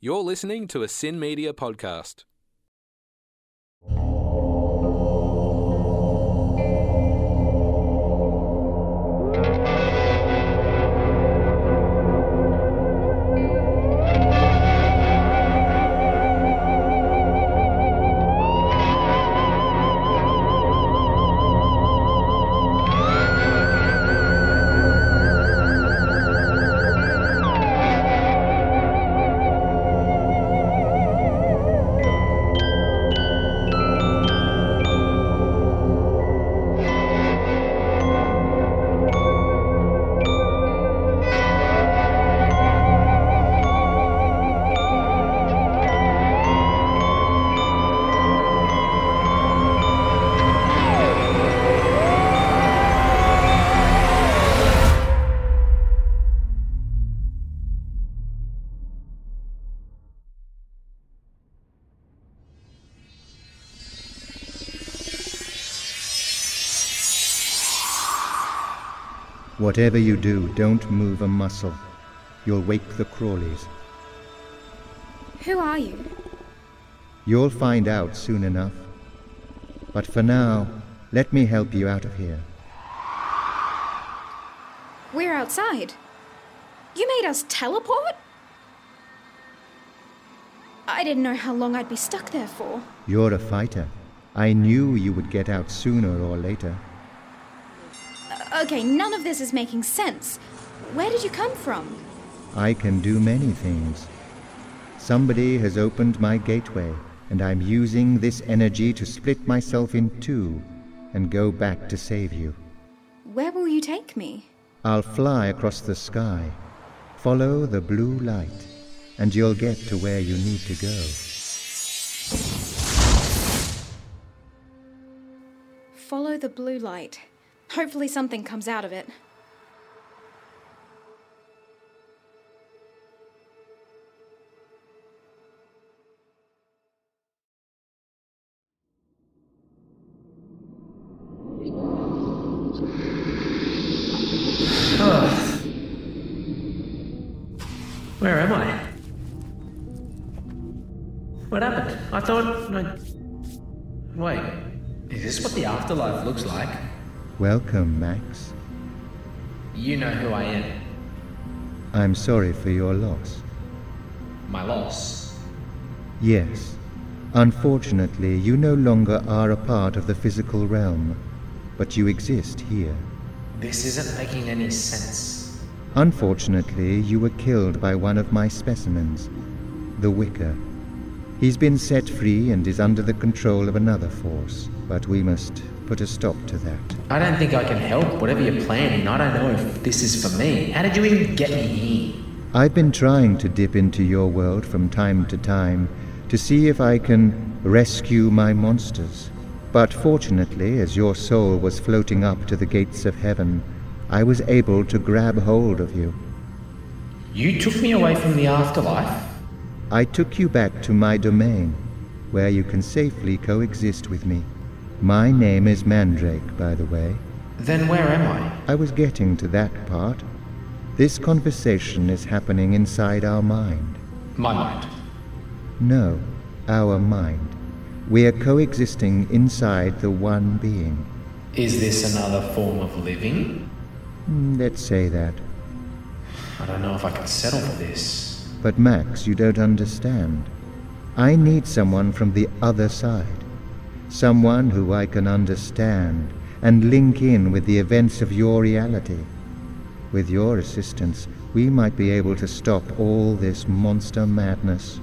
You're listening to a SYN Media podcast. Whatever you do, don't move a muscle. You'll wake the Crawleys. Who are you? You'll find out soon enough. But for now, let me help you out of here. We're outside. You made us teleport? I didn't know how long I'd be stuck there for. You're a fighter. I knew you would get out sooner or later. Okay, none of this is making sense. Where did you come from? I can do many things. Somebody has opened my gateway, and I'm using this energy to split myself in two and go back to save you. Where will you take me? I'll fly across the sky. Follow the blue light, and you'll get to where you need to go. Follow the blue light. Hopefully, something comes out of it. Where am I? What happened? I thought. I... Wait, is this what the afterlife looks like? Welcome, Max. You know who I am. I'm sorry for your loss. My loss. Yes. Unfortunately, you no longer are a part of the physical realm, but you exist here. This isn't making any sense. Unfortunately, you were killed by one of my specimens, the Wicker. He's been set free and is under the control of another force, but we must put a stop to that. I don't think I can help. Whatever you're planning, I don't know if this is for me. How did you even get me here? I've been trying to dip into your world from time to time to see if I can rescue my monsters. But fortunately, as your soul was floating up to the gates of heaven, I was able to grab hold of you. You took me away from the afterlife? I took you back to my domain, where you can safely coexist with me. My name is Mandrake, by the way. Then where am I? I was getting to that part. This conversation is happening inside our mind. My mind. No, our mind. We are coexisting inside the one being. Is this another form of living? Hmm, Let's say that. I don't know if I can settle for this. But Max, you don't understand. I need someone from the other side. Someone who I can understand and link in with the events of your reality. With your assistance, we might be able to stop all this monster madness.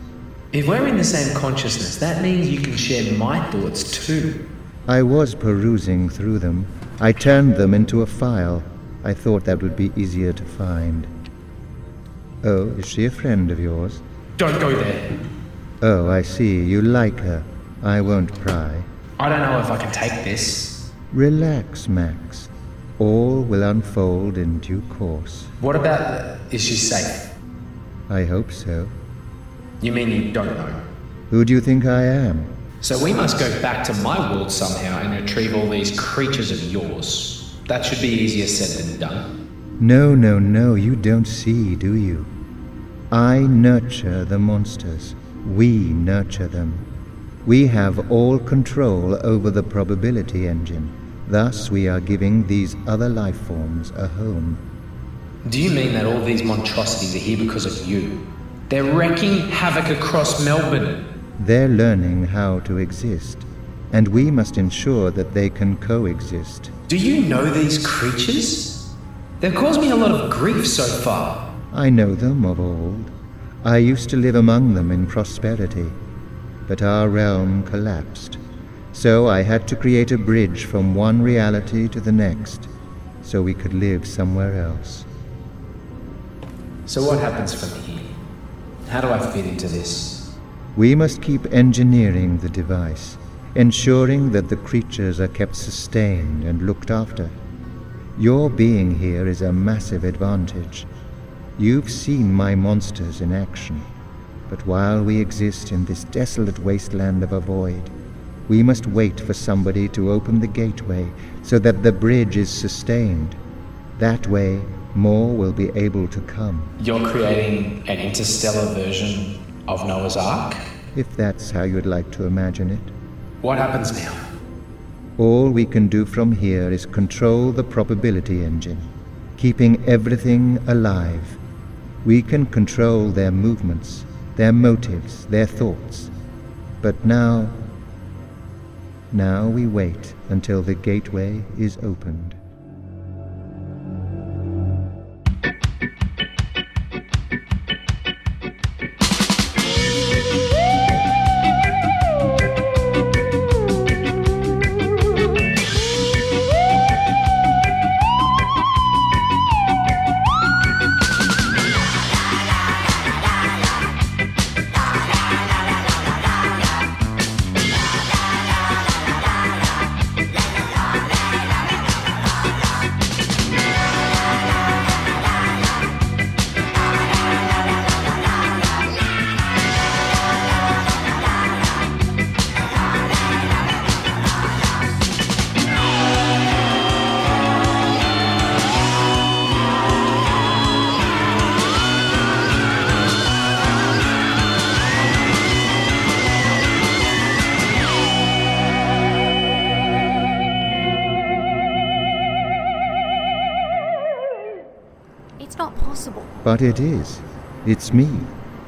If we're in the same consciousness, that means you can share my thoughts too. I was perusing through them. I turned them into a file. I thought that would be easier to find. Oh, is she a friend of yours? Don't go there. Oh, I see. You like her. I won't pry. I don't know if I can take this. Relax, Max. All will unfold in due course. What about. Is she safe? I hope so. You mean you don't know? Who do you think I am? So we must go back to my world somehow and retrieve all these creatures of yours. That should be easier said than done. No, no, no, you don't see, do you? I nurture the monsters. We nurture them. We have all control over the probability engine. Thus, we are giving these other life forms a home. Do you mean that all these monstrosities are here because of you? They're wreaking havoc across Melbourne. They're learning how to exist, and we must ensure that they can coexist. Do you know these creatures? They've caused me a lot of grief so far. I know them of old. I used to live among them in prosperity, but our realm collapsed. So I had to create a bridge from one reality to the next, so we could live somewhere else. So what happens from here? How do I fit into this? We must keep engineering the device, ensuring that the creatures are kept sustained and looked after. Your being here is a massive advantage. You've seen my monsters in action, but while we exist in this desolate wasteland of a void, we must wait for somebody to open the gateway so that the bridge is sustained. That way, more will be able to come. You're creating an interstellar version of Noah's Ark? If that's how you'd like to imagine it. What happens now? All we can do from here is control the probability engine, keeping everything alive. We can control their movements, their motives, their thoughts. But now, now we wait until the gateway is opened. But it is. It's me.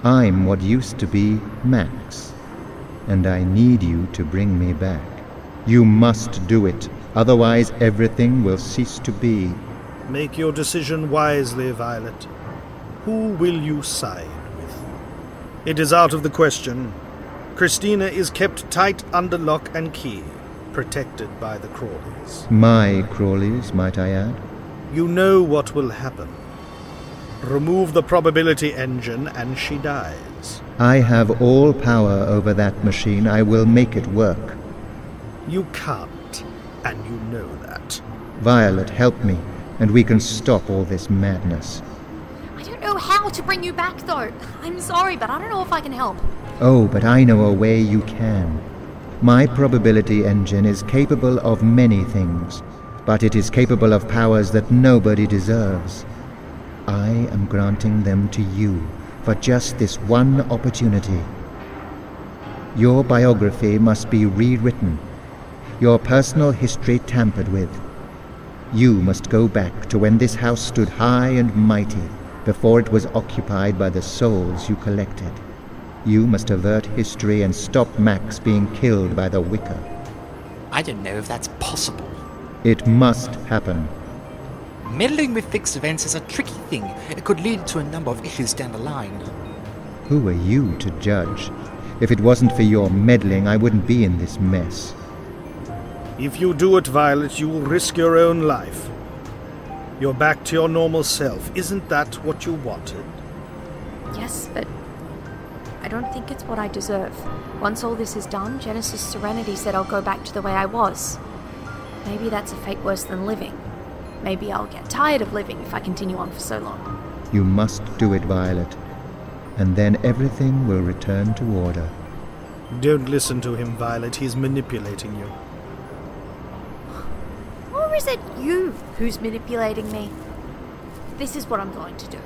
I'm what used to be Max. And I need you to bring me back. You must do it, otherwise everything will cease to be. Make your decision wisely, Violet. Who will you side with? It is out of the question. Christina is kept tight under lock and key, protected by the Crawleys. My Crawleys, might I add? You know what will happen. Remove the probability engine and she dies. I have all power over that machine. I will make it work. You can't, and you know that. Violet, help me, and we can stop all this madness. I don't know how to bring you back, though. I'm sorry, but I don't know if I can help. Oh, but I know a way you can. My probability engine is capable of many things, but it is capable of powers that nobody deserves. I am granting them to you for just this one opportunity. Your biography must be rewritten, your personal history tampered with. You must go back to when this house stood high and mighty before it was occupied by the souls you collected. You must avert history and stop Max being killed by the Wicker. I don't know if that's possible. It must happen. Meddling with fixed events is a tricky thing. It could lead to a number of issues down the line. Who are you to judge? If it wasn't for your meddling, I wouldn't be in this mess. If you do it, Violet, you will risk your own life. You're back to your normal self. Isn't that what you wanted? Yes, but I don't think it's what I deserve. Once all this is done, Genesis Serenity said I'll go back to the way I was. Maybe that's a fate worse than living. Maybe I'll get tired of living if I continue on for so long. You must do it, Violet, and then everything will return to order. Don't listen to him, Violet. He's manipulating you. Or is it you who's manipulating me? This is what I'm going to do.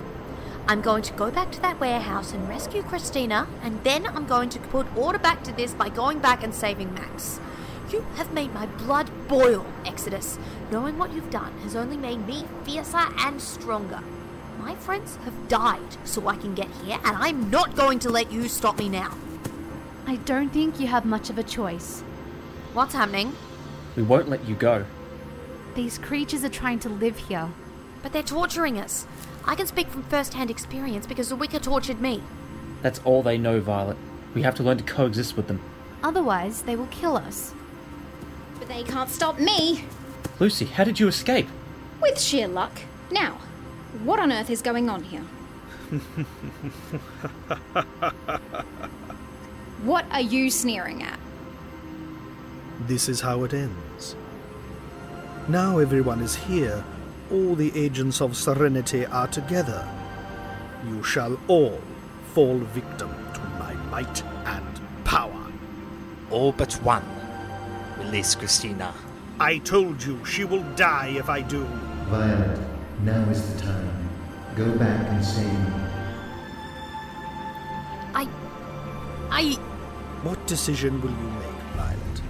I'm going to go back to that warehouse and rescue Christina, and then I'm going to put order back to this by going back and saving Max. You have made my blood boil, Exodus. Knowing what you've done has only made me fiercer and stronger. My friends have died so I can get here, and I'm not going to let you stop me now. I don't think you have much of a choice. What's happening? We won't let you go. These creatures are trying to live here. But they're torturing us. I can speak from first hand experience because the Wicker tortured me. That's all they know, Violet. We have to learn to coexist with them. Otherwise, they will kill us. But they can't stop me! Lucy, how did you escape? With sheer luck. Now, what on earth is going on here? what are you sneering at? This is how it ends. Now everyone is here. All the agents of Serenity are together. You shall all fall victim to my might and power. All but one. Release Christina. I told you she will die if I do. Violet, now is the time. Go back and save me. I. I. What decision will you make, Violet?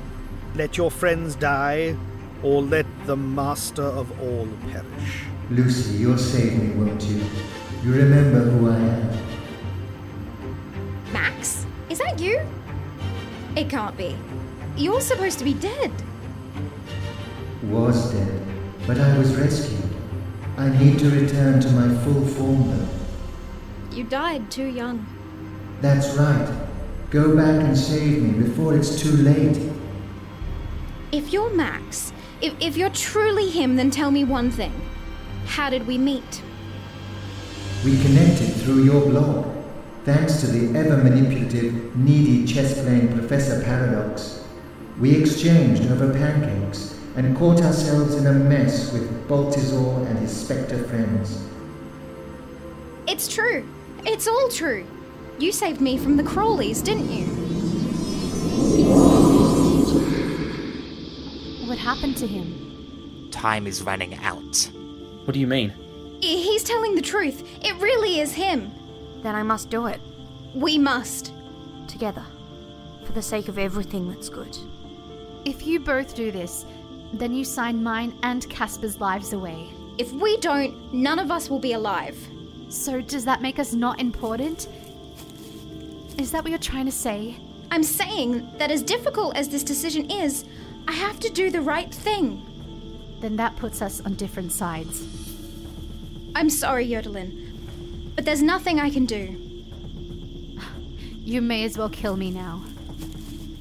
Let your friends die, or let the master of all perish? Lucy, you'll save me, won't you? You remember who I am. Max? Is that you? It can't be. You're supposed to be dead. Was dead, but I was rescued. I need to return to my full form, though. You died too young. That's right. Go back and save me before it's too late. If you're Max, if, if you're truly him, then tell me one thing. How did we meet? We connected through your blog, thanks to the ever manipulative, needy chess playing Professor Paradox. We exchanged over pancakes and caught ourselves in a mess with Baltazar and his spectre friends. It's true. It's all true. You saved me from the Crawleys, didn't you? What happened to him? Time is running out. What do you mean? He's telling the truth. It really is him. Then I must do it. We must. Together. For the sake of everything that's good. If you both do this, then you sign mine and Casper's lives away. If we don't, none of us will be alive. So, does that make us not important? Is that what you're trying to say? I'm saying that as difficult as this decision is, I have to do the right thing. Then that puts us on different sides. I'm sorry, Yodalin, but there's nothing I can do. You may as well kill me now.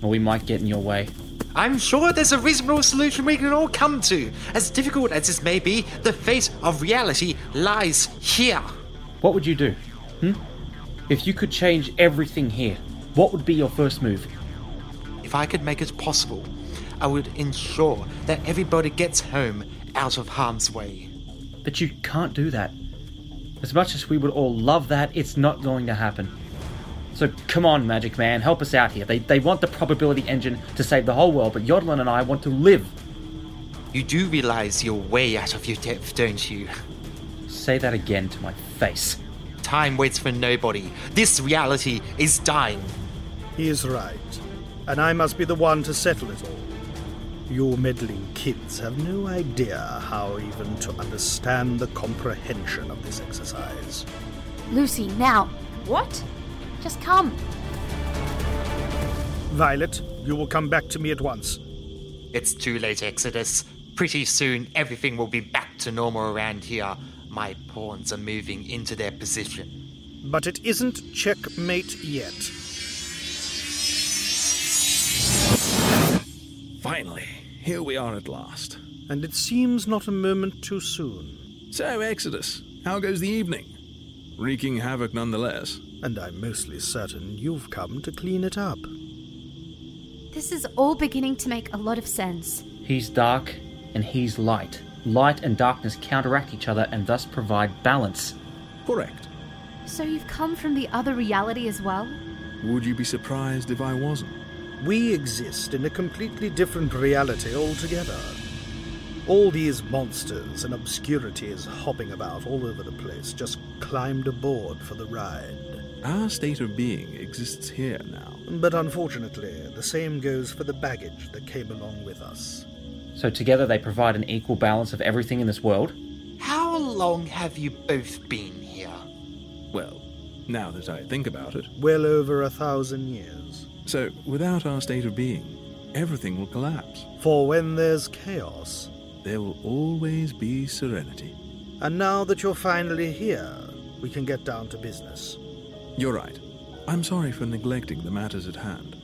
Or we might get in your way. I'm sure there's a reasonable solution we can all come to. As difficult as this may be, the fate of reality lies here. What would you do? Hmm? If you could change everything here, what would be your first move? If I could make it possible, I would ensure that everybody gets home out of harm's way. But you can't do that. As much as we would all love that, it's not going to happen. So come on, Magic Man, help us out here. They, they want the probability engine to save the whole world, but Yodalin and I want to live. You do realize you're way out of your depth, don't you? Say that again to my face. Time waits for nobody. This reality is dying. He is right, and I must be the one to settle it all. You meddling kids have no idea how even to understand the comprehension of this exercise. Lucy, now. What? Just come. Violet, you will come back to me at once. It's too late, Exodus. Pretty soon, everything will be back to normal around here. My pawns are moving into their position. But it isn't checkmate yet. Finally, here we are at last. And it seems not a moment too soon. So, Exodus, how goes the evening? Wreaking havoc nonetheless. And I'm mostly certain you've come to clean it up. This is all beginning to make a lot of sense. He's dark and he's light. Light and darkness counteract each other and thus provide balance. Correct. So you've come from the other reality as well? Would you be surprised if I wasn't? We exist in a completely different reality altogether. All these monsters and obscurities hopping about all over the place just climbed aboard for the ride. Our state of being exists here now. But unfortunately, the same goes for the baggage that came along with us. So together they provide an equal balance of everything in this world? How long have you both been here? Well, now that I think about it. Well over a thousand years. So, without our state of being, everything will collapse. For when there's chaos, there will always be serenity. And now that you're finally here, we can get down to business. You're right. I'm sorry for neglecting the matters at hand.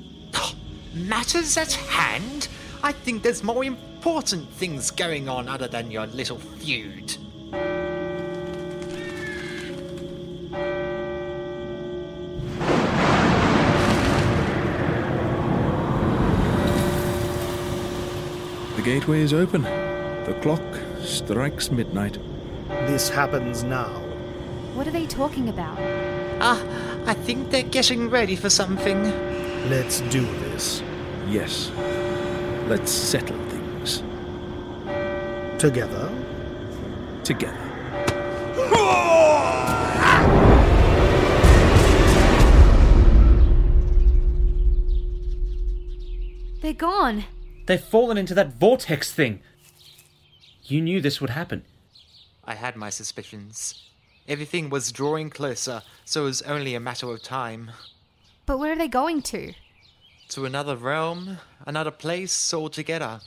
matters at hand? I think there's more important things going on other than your little feud. The gateway is open. The clock strikes midnight. This happens now. What are they talking about? Ah, I think they're getting ready for something. Let's do this. Yes. Let's settle things. Together? Together. They're gone. They've fallen into that vortex thing. You knew this would happen. I had my suspicions. Everything was drawing closer, so it was only a matter of time. But where are they going to? To another realm, another place altogether.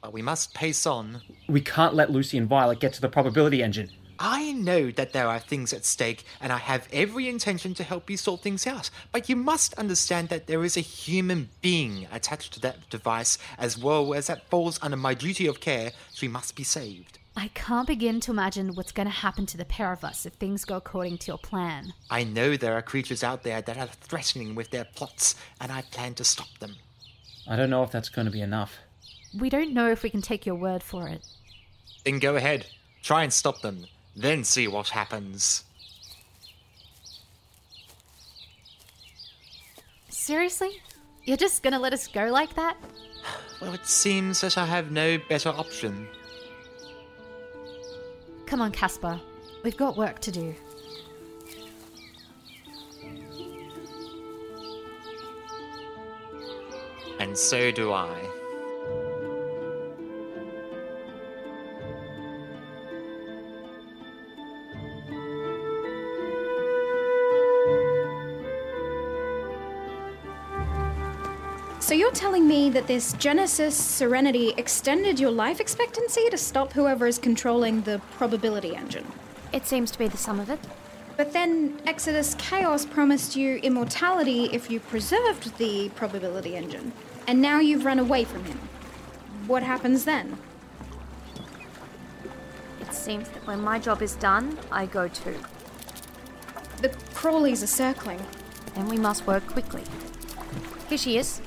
But we must pace on. We can't let Lucy and Violet get to the probability engine. I know that there are things at stake, and I have every intention to help you sort things out. But you must understand that there is a human being attached to that device, as well as that falls under my duty of care. She must be saved. I can't begin to imagine what's going to happen to the pair of us if things go according to your plan. I know there are creatures out there that are threatening with their plots, and I plan to stop them. I don't know if that's going to be enough. We don't know if we can take your word for it. Then go ahead. Try and stop them. Then see what happens. Seriously? You're just gonna let us go like that? Well, it seems that I have no better option. Come on, Casper. We've got work to do. And so do I. telling me that this Genesis Serenity extended your life expectancy to stop whoever is controlling the probability engine? It seems to be the sum of it. But then Exodus Chaos promised you immortality if you preserved the probability engine. And now you've run away from him. What happens then? It seems that when my job is done, I go too. The Crawleys are circling. Then we must work quickly. Here she is.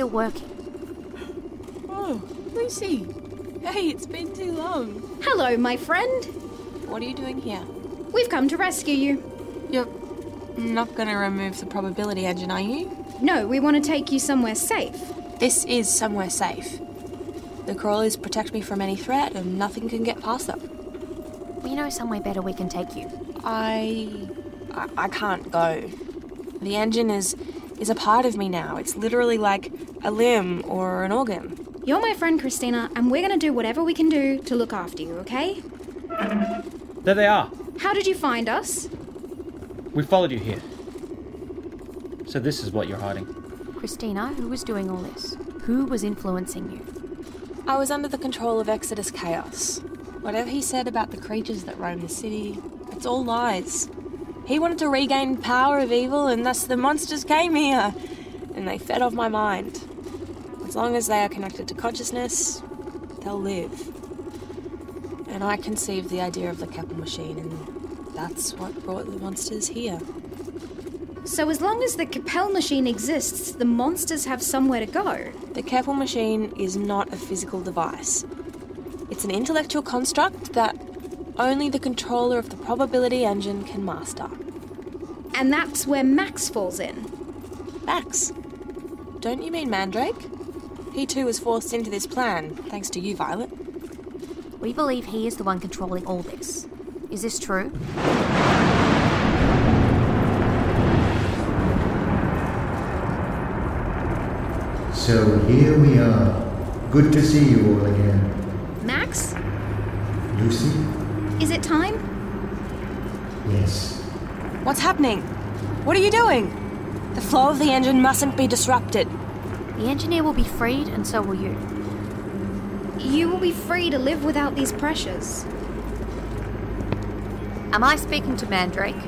Still working. Oh, Lucy. Hey, it's been too long. Hello, my friend. What are you doing here? We've come to rescue you. You're not going to remove the probability engine, are you? No, we want to take you somewhere safe. This is somewhere safe. The crawlers protect me from any threat, and nothing can get past them. We know somewhere better we can take you. I. I, I can't go. The engine is is a part of me now. It's literally like a limb or an organ. You're my friend, Christina, and we're going to do whatever we can do to look after you, okay? There they are. How did you find us? We followed you here. So this is what you're hiding. Christina, who was doing all this? Who was influencing you? I was under the control of Exodus Chaos. Whatever he said about the creatures that roam the city, it's all lies. He wanted to regain power of evil, and thus the monsters came here, and they fed off my mind. As long as they are connected to consciousness, they'll live. And I conceived the idea of the Keppel machine, and that's what brought the monsters here. So, as long as the Capel machine exists, the monsters have somewhere to go. The Keppel machine is not a physical device. It's an intellectual construct that only the controller of the probability engine can master. And that's where Max falls in. Max? Don't you mean Mandrake? He too was forced into this plan, thanks to you, Violet. We believe he is the one controlling all this. Is this true? So here we are. Good to see you all again. Max? Lucy? Is it time? Yes. What's happening? What are you doing? The flow of the engine mustn't be disrupted. The engineer will be freed, and so will you. You will be free to live without these pressures. Am I speaking to Mandrake?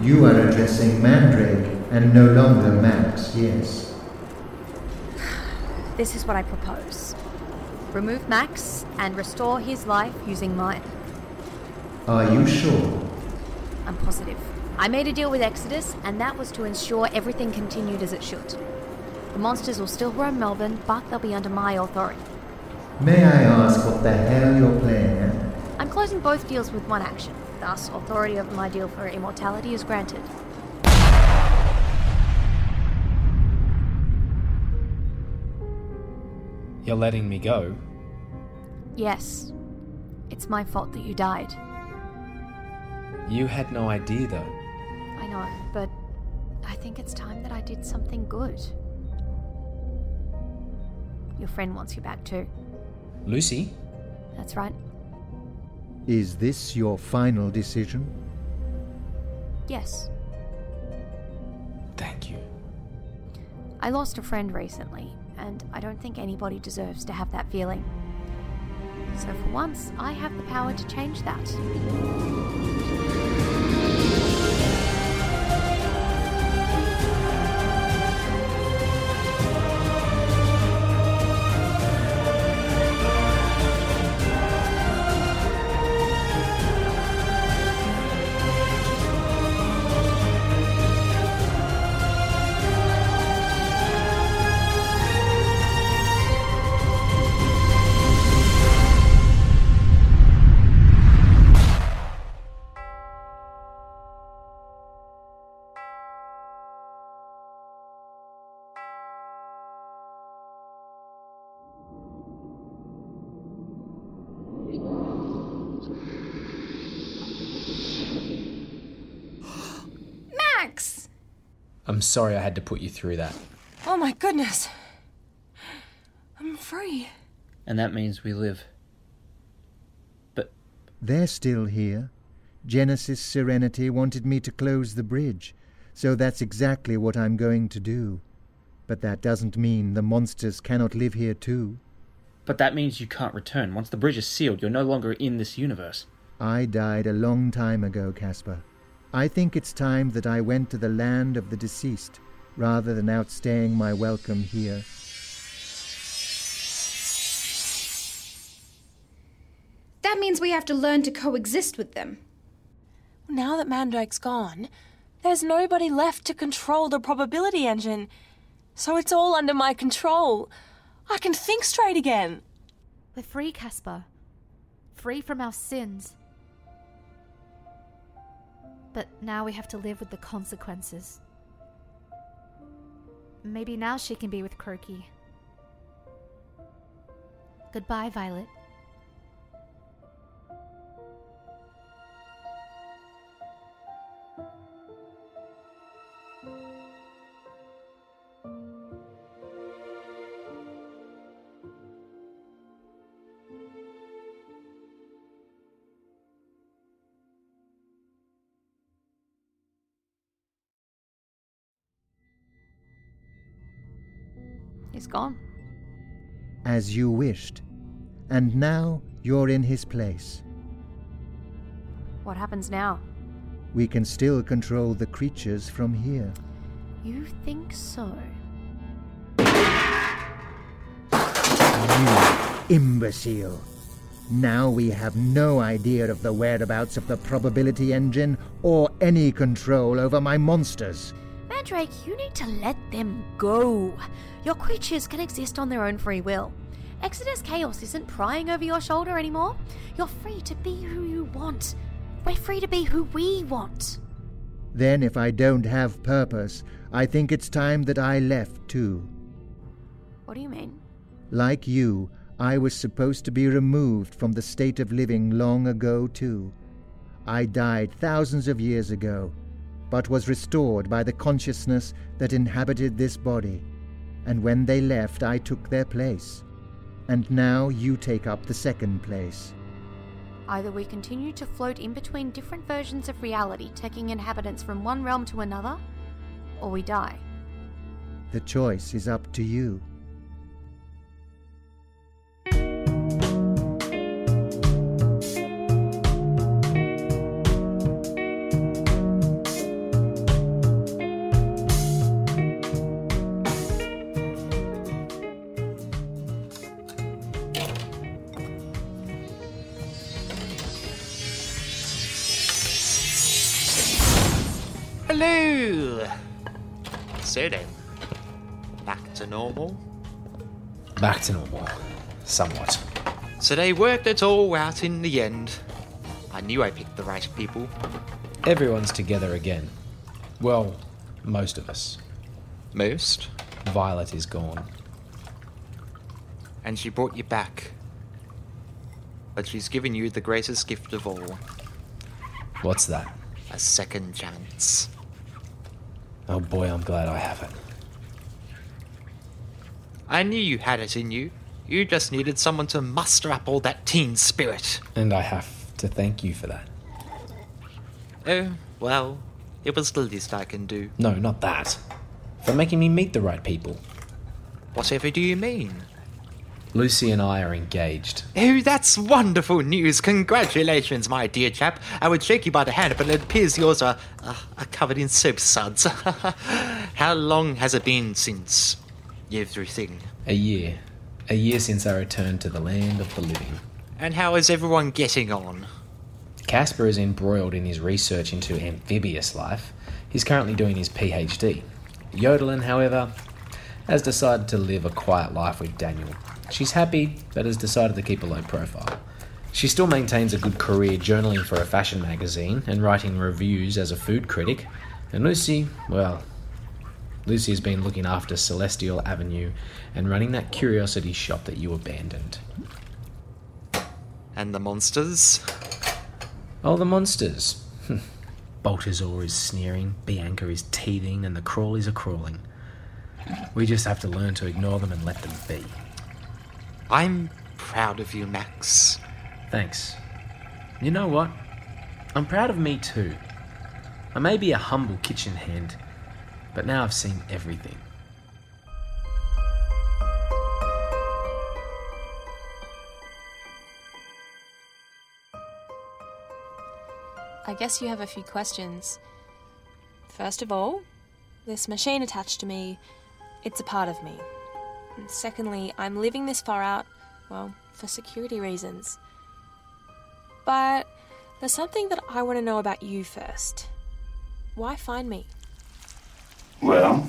You are addressing Mandrake and no longer Max, yes. This is what I propose remove Max and restore his life using mine. Are you sure? I'm positive. I made a deal with Exodus, and that was to ensure everything continued as it should. The monsters will still roam Melbourne, but they'll be under my authority. May I ask what the hell you're playing at? I'm closing both deals with one action. Thus, authority of my deal for immortality is granted. You're letting me go? Yes. It's my fault that you died. You had no idea, though. I know, but I think it's time that I did something good. Your friend wants you back too. Lucy? That's right. Is this your final decision? Yes. Thank you. I lost a friend recently, and I don't think anybody deserves to have that feeling. So for once, I have the power to change that. Sorry I had to put you through that. Oh my goodness. I'm free. And that means we live. But. They're still here. Genesis Serenity wanted me to close the bridge, so that's exactly what I'm going to do. But that doesn't mean the monsters cannot live here too. But that means you can't return. Once the bridge is sealed, you're no longer in this universe. I died a long time ago, Casper. I think it's time that I went to the land of the deceased, rather than outstaying my welcome here. That means we have to learn to coexist with them. Now that Mandrake's gone, there's nobody left to control the probability engine. So it's all under my control. I can think straight again. We're free, Casper. Free from our sins. But now we have to live with the consequences. Maybe now she can be with Croaky. Goodbye, Violet. As you wished. And now you're in his place. What happens now? We can still control the creatures from here. You think so? You imbecile. Now we have no idea of the whereabouts of the probability engine or any control over my monsters. Mandrake, you need to let them go. Your creatures can exist on their own free will. Exodus Chaos isn't prying over your shoulder anymore. You're free to be who you want. We're free to be who we want. Then, if I don't have purpose, I think it's time that I left too. What do you mean? Like you, I was supposed to be removed from the state of living long ago, too. I died thousands of years ago, but was restored by the consciousness that inhabited this body. And when they left, I took their place. And now you take up the second place. Either we continue to float in between different versions of reality, taking inhabitants from one realm to another, or we die. The choice is up to you. Then, back to normal? Back to normal. Somewhat. So they worked it all out in the end. I knew I picked the right people. Everyone's together again. Well, most of us. Most? Violet is gone. And she brought you back. But she's given you the greatest gift of all What's that? a second chance. Oh boy, I'm glad I have it. I knew you had it in you. You just needed someone to muster up all that teen spirit. And I have to thank you for that. Oh, well, it was the least I can do. No, not that. For making me meet the right people. Whatever do you mean? Lucy and I are engaged. Oh, that's wonderful news. Congratulations, my dear chap. I would shake you by the hand, but it appears yours are, uh, are covered in soap suds. How long has it been since everything? A year. A year since I returned to the land of the living. And how is everyone getting on? Casper is embroiled in his research into amphibious life. He's currently doing his PhD. Yodalin, however, has decided to live a quiet life with Daniel. She's happy, but has decided to keep a low profile. She still maintains a good career journaling for a fashion magazine and writing reviews as a food critic. And Lucy, well, Lucy has been looking after Celestial Avenue and running that curiosity shop that you abandoned. And the monsters? Oh, the monsters. Baltazar is sneering, Bianca is teething, and the crawlies are crawling. We just have to learn to ignore them and let them be. I'm proud of you, Max. Thanks. You know what? I'm proud of me too. I may be a humble kitchen hand, but now I've seen everything. I guess you have a few questions. First of all, this machine attached to me, it's a part of me. And secondly, I'm living this far out, well, for security reasons. But there's something that I want to know about you first. Why find me? Well,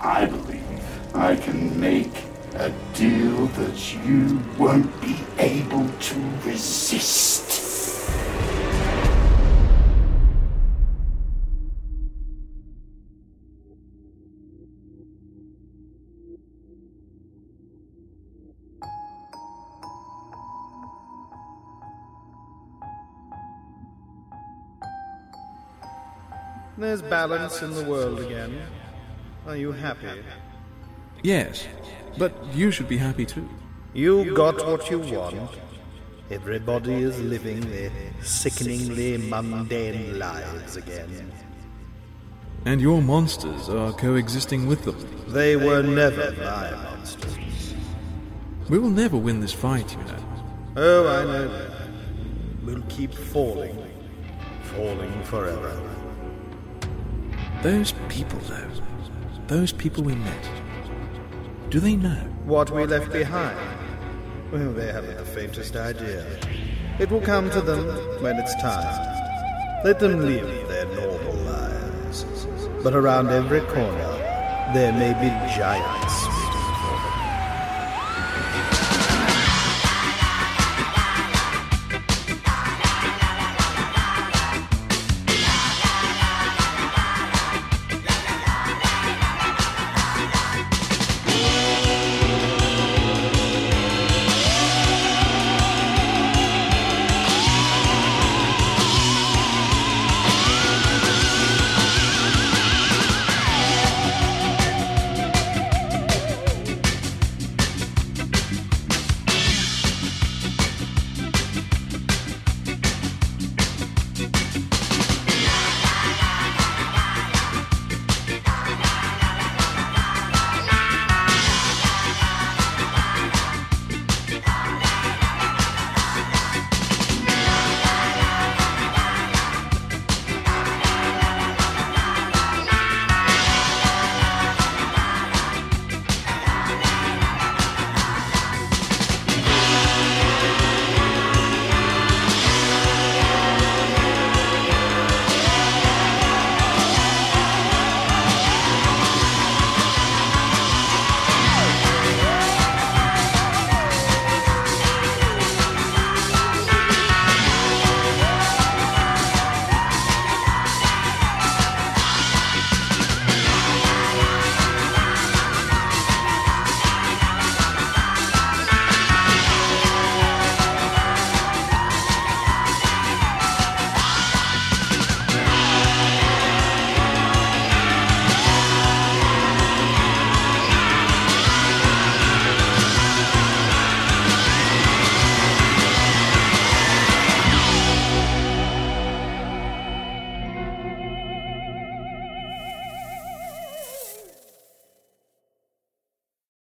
I believe I can make a deal that you won't be able to resist. There's balance in the world again. Are you happy? Yes, but you should be happy too. You got what you want. Everybody is living their sickeningly mundane lives again. And your monsters are coexisting with them. They were never my monsters. We will never win this fight, you know. Oh, I know that. We'll keep falling. Falling forever. Those people, though, those people we met, do they know? What we left behind? Well, they haven't the faintest idea. It will come to them when it's time. Let them live their normal lives. But around every corner, there may be giants